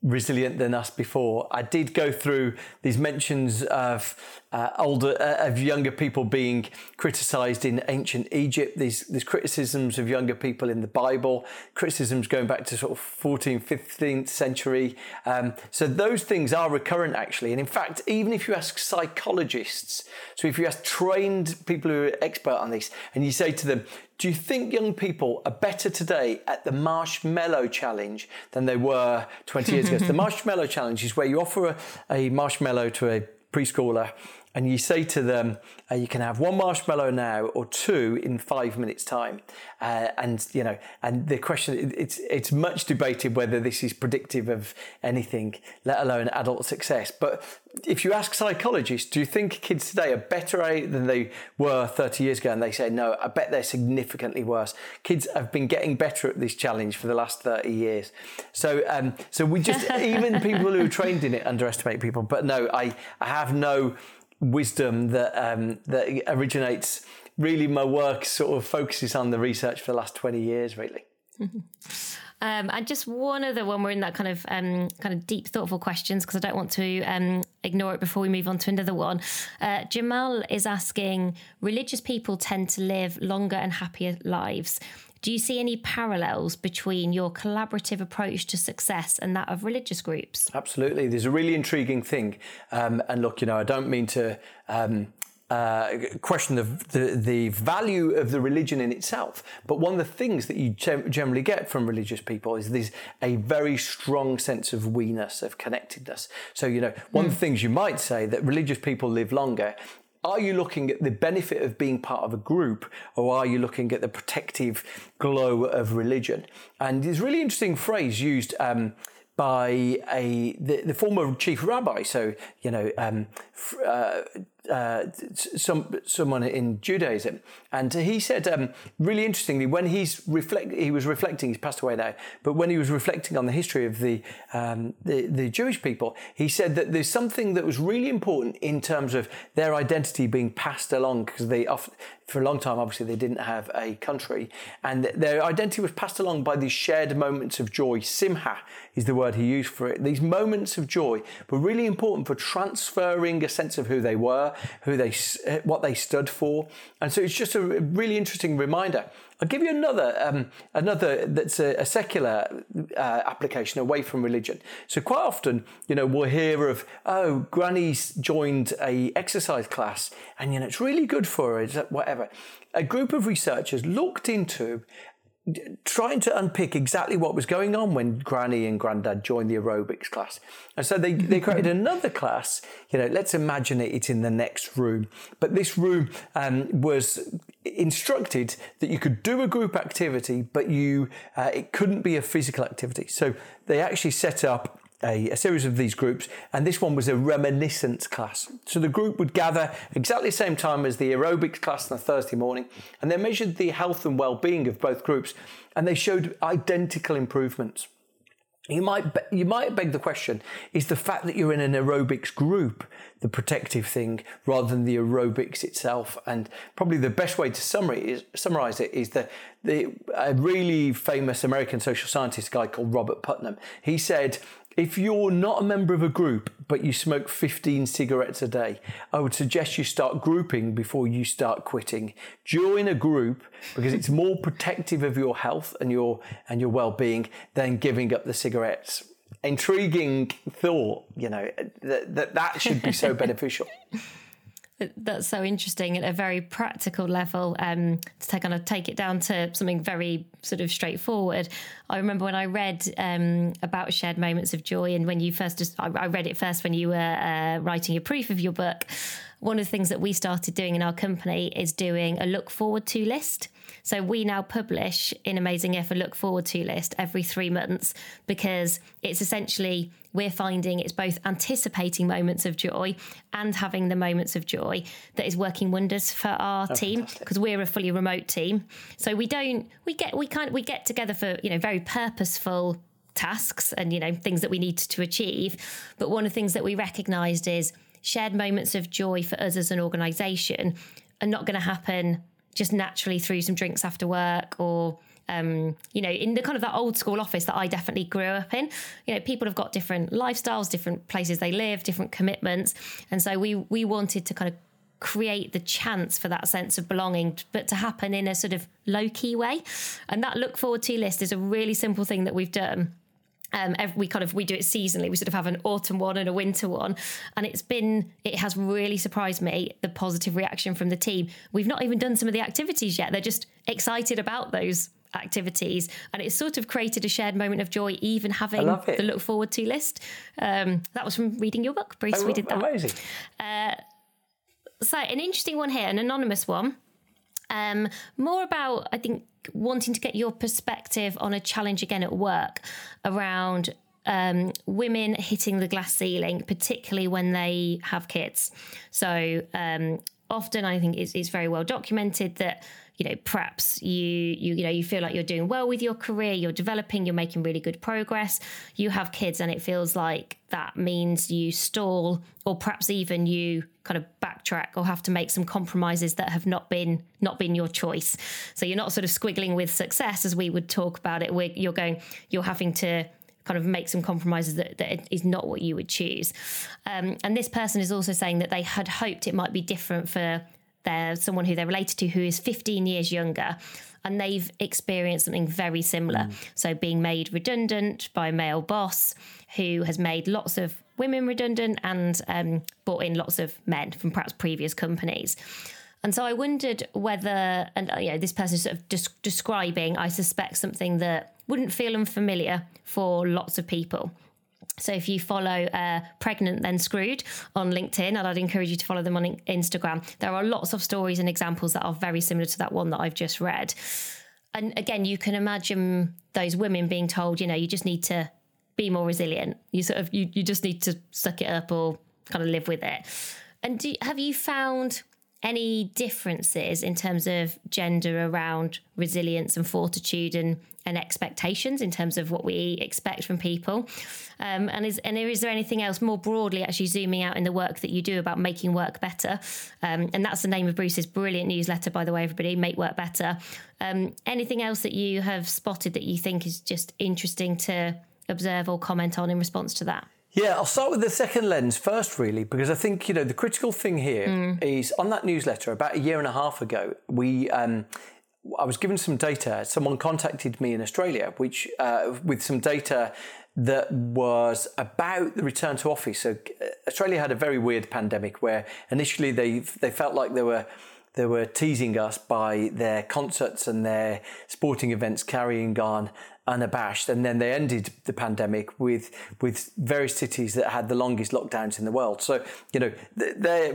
resilient than us before. I did go through these mentions of uh, older uh, of younger people being criticized in ancient Egypt. These these criticisms of younger people in the Bible, criticisms going back to sort of 14th, 15th century. Um, so those things are recurrent actually. And in fact, even if you ask psychologists, so if you ask trained people who are expert on this, and you say to them, do you think young people are better today at the marshmallow challenge than they were 20 years ago? so the marshmallow challenge is where you offer a, a marshmallow to a preschooler and you say to them, uh, you can have one marshmallow now or two in five minutes' time. Uh, and you know, and the question it's it's much debated whether this is predictive of anything, let alone adult success. But if you ask psychologists, do you think kids today are better than they were 30 years ago? And they say no. I bet they're significantly worse. Kids have been getting better at this challenge for the last 30 years. So um, so we just even people who are trained in it underestimate people. But no, I I have no wisdom that um, that originates. Really, my work sort of focuses on the research for the last twenty years. Really. Um, and just one other one, we're in that kind of um, kind of deep, thoughtful questions because I don't want to um, ignore it before we move on to another one. Uh, Jamal is asking: Religious people tend to live longer and happier lives. Do you see any parallels between your collaborative approach to success and that of religious groups? Absolutely. There's a really intriguing thing. Um, and look, you know, I don't mean to. Um, uh, question the, the, the value of the religion in itself. But one of the things that you generally get from religious people is there's a very strong sense of we-ness, of connectedness. So, you know, one mm. of the hmm. things you might say that religious people live longer are you looking at the benefit of being part of a group or are you looking at the protective glow of religion? And there's a really interesting phrase used um, by a the, the, former chief rabbi, so you know um, uh, uh, some someone in Judaism, and he said um, really interestingly when he's reflect he was reflecting he's passed away now, but when he was reflecting on the history of the, um, the the Jewish people, he said that there's something that was really important in terms of their identity being passed along because they often, for a long time obviously they didn't have a country and their identity was passed along by these shared moments of joy. Simha is the word he used for it. These moments of joy were really important for transferring a sense of who they were who they, what they stood for. And so it's just a really interesting reminder. I'll give you another, um, another that's a, a secular uh, application away from religion. So quite often, you know, we'll hear of, oh, Granny's joined a exercise class, and you know, it's really good for her, whatever. A group of researchers looked into trying to unpick exactly what was going on when Granny and Grandad joined the aerobics class. And so they, they created another class. You know, let's imagine it, it's in the next room. But this room um, was instructed that you could do a group activity, but you uh, it couldn't be a physical activity. So they actually set up a, a, series of these groups, and this one was a reminiscence class. So the group would gather exactly the same time as the aerobics class on a Thursday morning, and they measured the health and well-being of both groups, and they showed identical improvements. You might be, you might beg the question: Is the fact that you're in an aerobics group the protective thing rather than the aerobics itself? And probably the best way to summarize, summarize it is that the a really famous American social scientist guy called Robert Putnam. He said if you're not a member of a group but you smoke 15 cigarettes a day, I would suggest you start grouping before you start quitting. Join a group because it's more protective of your health and your and your well-being than giving up the cigarettes. Intriguing thought, you know, that that, that should be so beneficial. That's so interesting at a very practical level. Um, to take kind of take it down to something very sort of straightforward. I remember when I read um, about shared moments of joy, and when you first just I, I read it first when you were uh, writing your proof of your book. One of the things that we started doing in our company is doing a look forward to list. So we now publish in Amazing If a look forward to list every three months because it's essentially we're finding it's both anticipating moments of joy and having the moments of joy that is working wonders for our oh, team because we're a fully remote team. So we don't we get we kind of, we get together for you know very purposeful tasks and you know things that we need to achieve. But one of the things that we recognised is shared moments of joy for us as an organisation are not going to happen just naturally through some drinks after work or um, you know, in the kind of that old school office that I definitely grew up in. You know, people have got different lifestyles, different places they live, different commitments, and so we we wanted to kind of create the chance for that sense of belonging, but to happen in a sort of low key way. And that look forward to list is a really simple thing that we've done. Um, every, we kind of we do it seasonally. We sort of have an autumn one and a winter one, and it's been it has really surprised me the positive reaction from the team. We've not even done some of the activities yet. They're just excited about those activities and it's sort of created a shared moment of joy even having the look forward to list um, that was from reading your book bruce oh, we did that amazing uh, so an interesting one here an anonymous one um, more about i think wanting to get your perspective on a challenge again at work around um, women hitting the glass ceiling, particularly when they have kids. So um, often, I think it's, it's very well documented that you know perhaps you you you know you feel like you're doing well with your career you're developing you're making really good progress you have kids and it feels like that means you stall or perhaps even you kind of backtrack or have to make some compromises that have not been not been your choice so you're not sort of squiggling with success as we would talk about it where you're going you're having to kind of make some compromises that, that is not what you would choose. Um, and this person is also saying that they had hoped it might be different for they're someone who they're related to who is 15 years younger. and they've experienced something very similar. Mm. So, being made redundant by a male boss who has made lots of women redundant and um, brought in lots of men from perhaps previous companies. And so I wondered whether, and uh, you know, this person is sort of des- describing, I suspect, something that wouldn't feel unfamiliar for lots of people. So if you follow uh, Pregnant Then Screwed on LinkedIn, and I'd encourage you to follow them on Instagram, there are lots of stories and examples that are very similar to that one that I've just read. And again, you can imagine those women being told, you know, you just need to be more resilient. You sort of, you, you just need to suck it up or kind of live with it. And do, have you found any differences in terms of gender around resilience and fortitude and, and expectations in terms of what we expect from people? Um, and is and is there anything else more broadly actually zooming out in the work that you do about making work better? Um, and that's the name of Bruce's brilliant newsletter, by the way, everybody, Make Work Better. Um, anything else that you have spotted that you think is just interesting to observe or comment on in response to that? Yeah, I'll start with the second lens first, really, because I think you know the critical thing here mm. is on that newsletter about a year and a half ago, we. Um, I was given some data. Someone contacted me in Australia, which uh, with some data that was about the return to office. So uh, Australia had a very weird pandemic where initially they they felt like they were they were teasing us by their concerts and their sporting events carrying on unabashed. And then they ended the pandemic with with various cities that had the longest lockdowns in the world. So you know their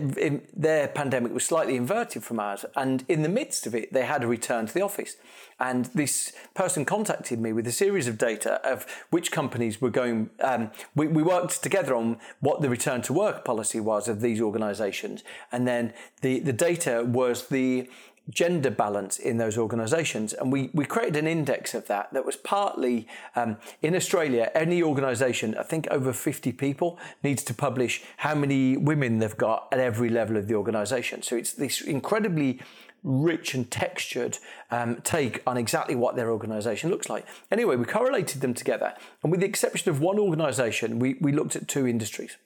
their pandemic was slightly inverted from ours, and in the midst of it, they had a return to the office. And this person contacted me with a series of data of which companies were going. Um, we, we worked together on what the return to work policy was of these organisations, and then the the data was the gender balance in those organisations. And we, we created an index of that that was partly um, in Australia, any organisation, I think over 50 people, needs to publish how many women they've got at every level of the organisation. So it's this incredibly rich and textured um, take on exactly what their organisation looks like. Anyway, we correlated them together. And with the exception of one organisation, we, we looked at two industries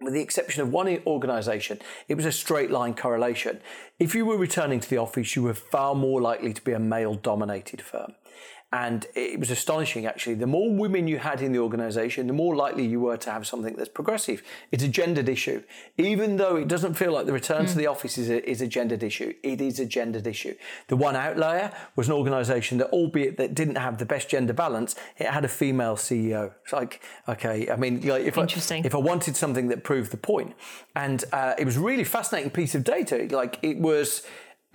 with the exception of one organization, it was a straight line correlation. If you were returning to the office, you were far more likely to be a male dominated firm. And it was astonishing, actually. The more women you had in the organization, the more likely you were to have something that's progressive. It's a gendered issue. Even though it doesn't feel like the return mm. to the office is a, is a gendered issue, it is a gendered issue. The one outlier was an organization that, albeit that didn't have the best gender balance, it had a female CEO. It's like, okay, I mean, like if, I, if I wanted something that proved the point, and uh, it was really fascinating piece of data. Like it was,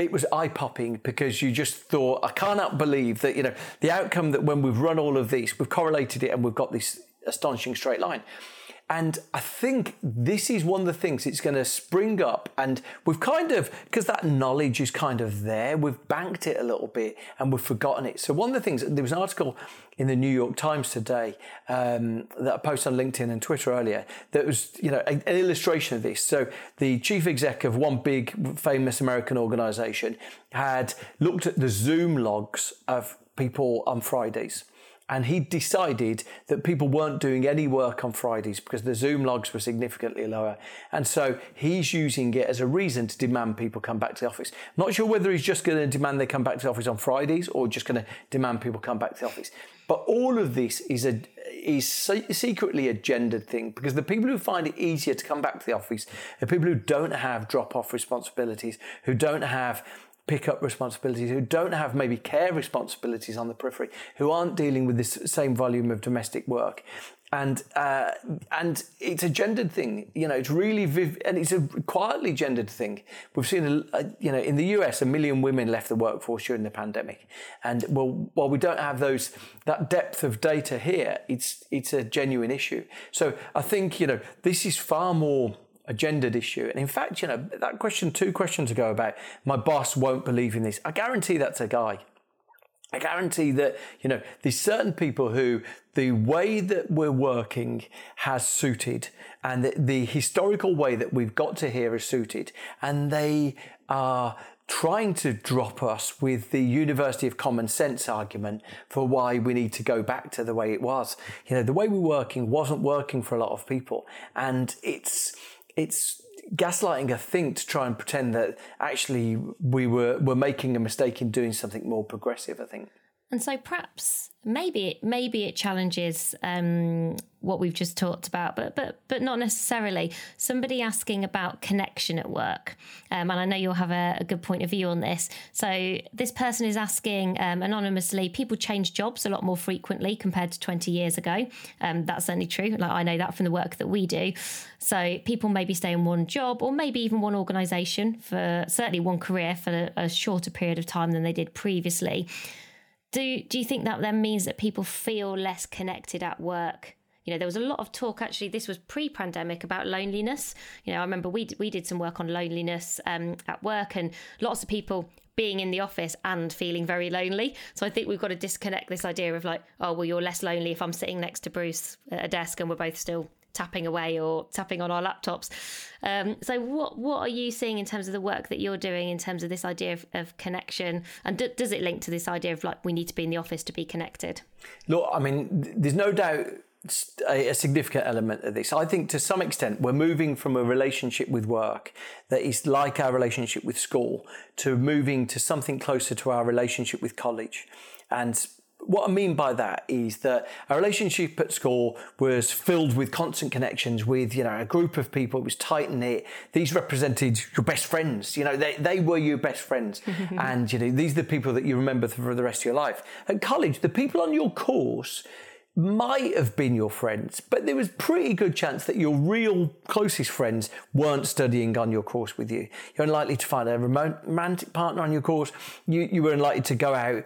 it was eye popping because you just thought, I cannot believe that, you know, the outcome that when we've run all of these, we've correlated it and we've got this astonishing straight line. And I think this is one of the things it's going to spring up. And we've kind of, because that knowledge is kind of there, we've banked it a little bit and we've forgotten it. So, one of the things, there was an article in the New York Times today um, that I posted on LinkedIn and Twitter earlier that was, you know, an illustration of this. So, the chief exec of one big famous American organization had looked at the Zoom logs of people on Fridays and he decided that people weren't doing any work on Fridays because the Zoom logs were significantly lower. And so he's using it as a reason to demand people come back to the office. Not sure whether he's just going to demand they come back to the office on Fridays or just going to demand people come back to the office. But all of this is a is secretly a gendered thing because the people who find it easier to come back to the office are people who don't have drop off responsibilities, who don't have pick up responsibilities, who don't have maybe care responsibilities on the periphery, who aren't dealing with this same volume of domestic work. And uh, and it's a gendered thing, you know. It's really viv- and it's a quietly gendered thing. We've seen, a, a, you know, in the US, a million women left the workforce during the pandemic, and well, while we don't have those that depth of data here, it's it's a genuine issue. So I think you know this is far more a gendered issue. And in fact, you know, that question two questions ago about my boss won't believe in this, I guarantee that's a guy. I guarantee that, you know, there's certain people who the way that we're working has suited and the, the historical way that we've got to here is suited. And they are trying to drop us with the University of Common Sense argument for why we need to go back to the way it was. You know, the way we're working wasn't working for a lot of people. And it's, it's gaslighting, I think, to try and pretend that actually we were, were making a mistake in doing something more progressive, I think. And so perhaps maybe it, maybe it challenges um, what we've just talked about, but but but not necessarily. Somebody asking about connection at work, um, and I know you'll have a, a, good point of view on this. So this person is asking um, anonymously. People change jobs a lot more frequently compared to twenty years ago. Um, that's certainly true. Like I know that from the work that we do. So people maybe stay in one job or maybe even one organisation for certainly one career for a, a shorter period of time than they did previously. Do do you think that then means that people feel less connected at work? You know, there was a lot of talk actually. This was pre-pandemic about loneliness. You know, I remember we we did some work on loneliness um, at work, and lots of people being in the office and feeling very lonely. So I think we've got to disconnect this idea of like, oh, well, you're less lonely if I'm sitting next to Bruce at a desk and we're both still tapping away or tapping on our laptops. Um, so, what what are you seeing in terms of the work that you're doing in terms of this idea of, of connection, and d- does it link to this idea of like we need to be in the office to be connected? Look, I mean, there's no doubt a, significant element of this. I think to some extent we're moving from a relationship with work that is like our relationship with school to moving to something closer to our relationship with college. And what I mean by that is that a relationship at school was filled with constant connections with, you know, a group of people. It was tight knit. These represented your best friends. You know, they, they were your best friends. and, you know, these are the people that you remember for the rest of your life. At college, the people on your course might have been your friends, but there was pretty good chance that your real closest friends weren't studying on your course with you. You're unlikely to find a romantic partner on your course. You, you were unlikely to go out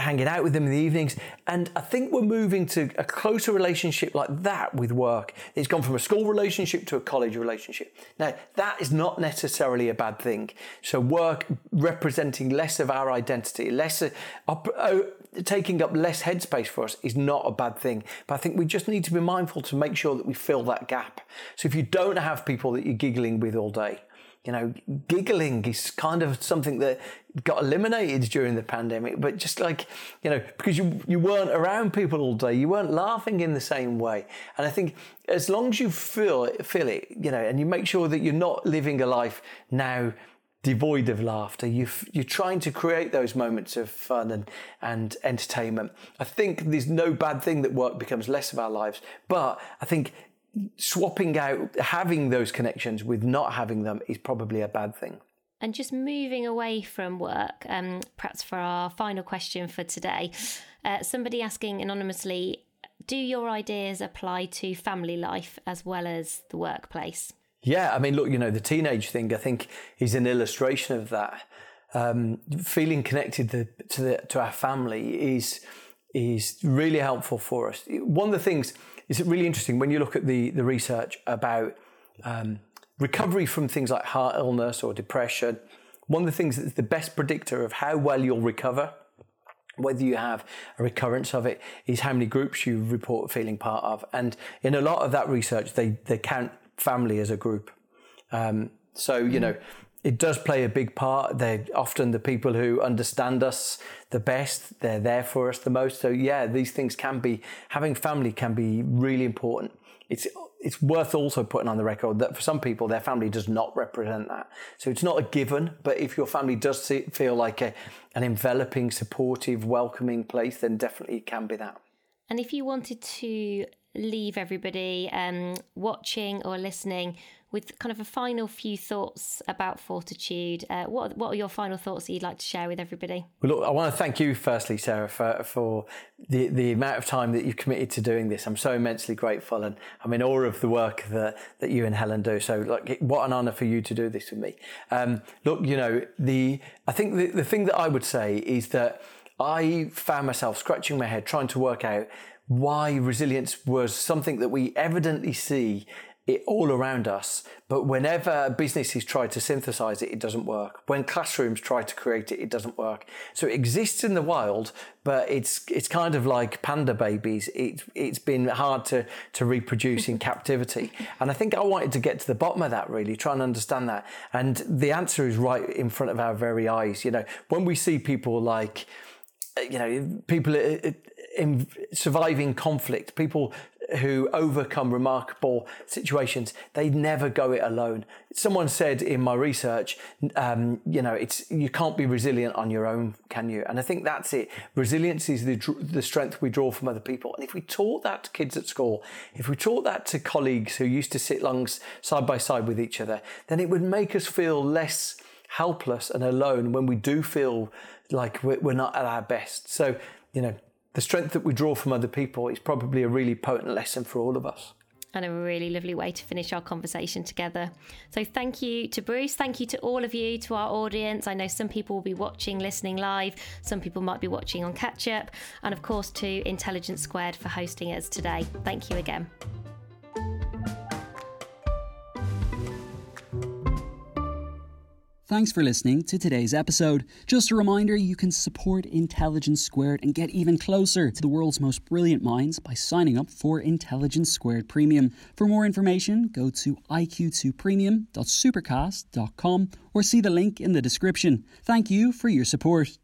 hanging out with them in the evenings. And I think we're moving to a closer relationship like that with work. It's gone from a school relationship to a college relationship. Now, that is not necessarily a bad thing. So, work representing less of our identity, less uh, uh, taking up less headspace for us is not a bad thing. But I think we just need to be mindful to make sure that we fill that gap. So, if you don't have people that you're giggling with all day, you know, giggling is kind of something that got eliminated during the pandemic, but just like, you know, because you, you weren't around people all day, you weren't laughing in the same way. And I think as long as you feel feel it, you know, and you make sure that you're not living a life now devoid of laughter. You you're trying to create those moments of fun and, and entertainment. I think there's no bad thing that work becomes less of our lives, but I think swapping out having those connections with not having them is probably a bad thing. And just moving away from work, um, perhaps for our final question for today, uh, somebody asking anonymously, do your ideas apply to family life as well as the workplace? Yeah, I mean, look, you know, the teenage thing, I think, is an illustration of that. Um, feeling connected to, to, the, to our family is is really helpful for us. One of the things is really interesting when you look at the, the research about um, recovery from things like heart illness or depression. One of the things that's the best predictor of how well you'll recover, whether you have a recurrence of it, is how many groups you report feeling part of. And in a lot of that research, they, they count family as a group. Um, so, you mm-hmm. know, it does play a big part. They're often the people who understand us the best. They're there for us the most. So yeah, these things can be having family can be really important. It's it's worth also putting on the record that for some people their family does not represent that. So it's not a given, but if your family does see, feel like a, an enveloping, supportive, welcoming place, then definitely it can be that. And if you wanted to leave everybody um, watching or listening with kind of a final few thoughts about fortitude. Uh, what what are your final thoughts that you'd like to share with everybody? Well, look, I want to thank you firstly, Sarah, for for the the amount of time that you've committed to doing this. I'm so immensely grateful, and I'm in awe of the work that that you and Helen do. So, like, what an honour for you to do this with me. Um, look, you know, the I think the, the thing that I would say is that I found myself scratching my head trying to work out why resilience was something that we evidently see it all around us. But whenever businesses try to synthesize it, it doesn't work. When classrooms try to create it, it doesn't work. So it exists in the wild, but it's it's kind of like panda babies. It, it's been hard to, to reproduce in captivity. And I think I wanted to get to the bottom of that really, try and understand that. And the answer is right in front of our very eyes. You know, when we see people like, you know, people uh, uh, in surviving conflict, people who overcome remarkable situations, they never go it alone. Someone said in my research, um, you know, it's you can't be resilient on your own, can you? And I think that's it. Resilience is the the strength we draw from other people. And if we taught that to kids at school, if we taught that to colleagues who used to sit lungs side by side with each other, then it would make us feel less helpless and alone when we do feel like we're not at our best. So, you know, the strength that we draw from other people is probably a really potent lesson for all of us. And a really lovely way to finish our conversation together. So, thank you to Bruce. Thank you to all of you, to our audience. I know some people will be watching, listening live. Some people might be watching on catch up. And of course, to Intelligence Squared for hosting us today. Thank you again. Thanks for listening to today's episode. Just a reminder you can support Intelligence Squared and get even closer to the world's most brilliant minds by signing up for Intelligence Squared Premium. For more information, go to iq2premium.supercast.com or see the link in the description. Thank you for your support.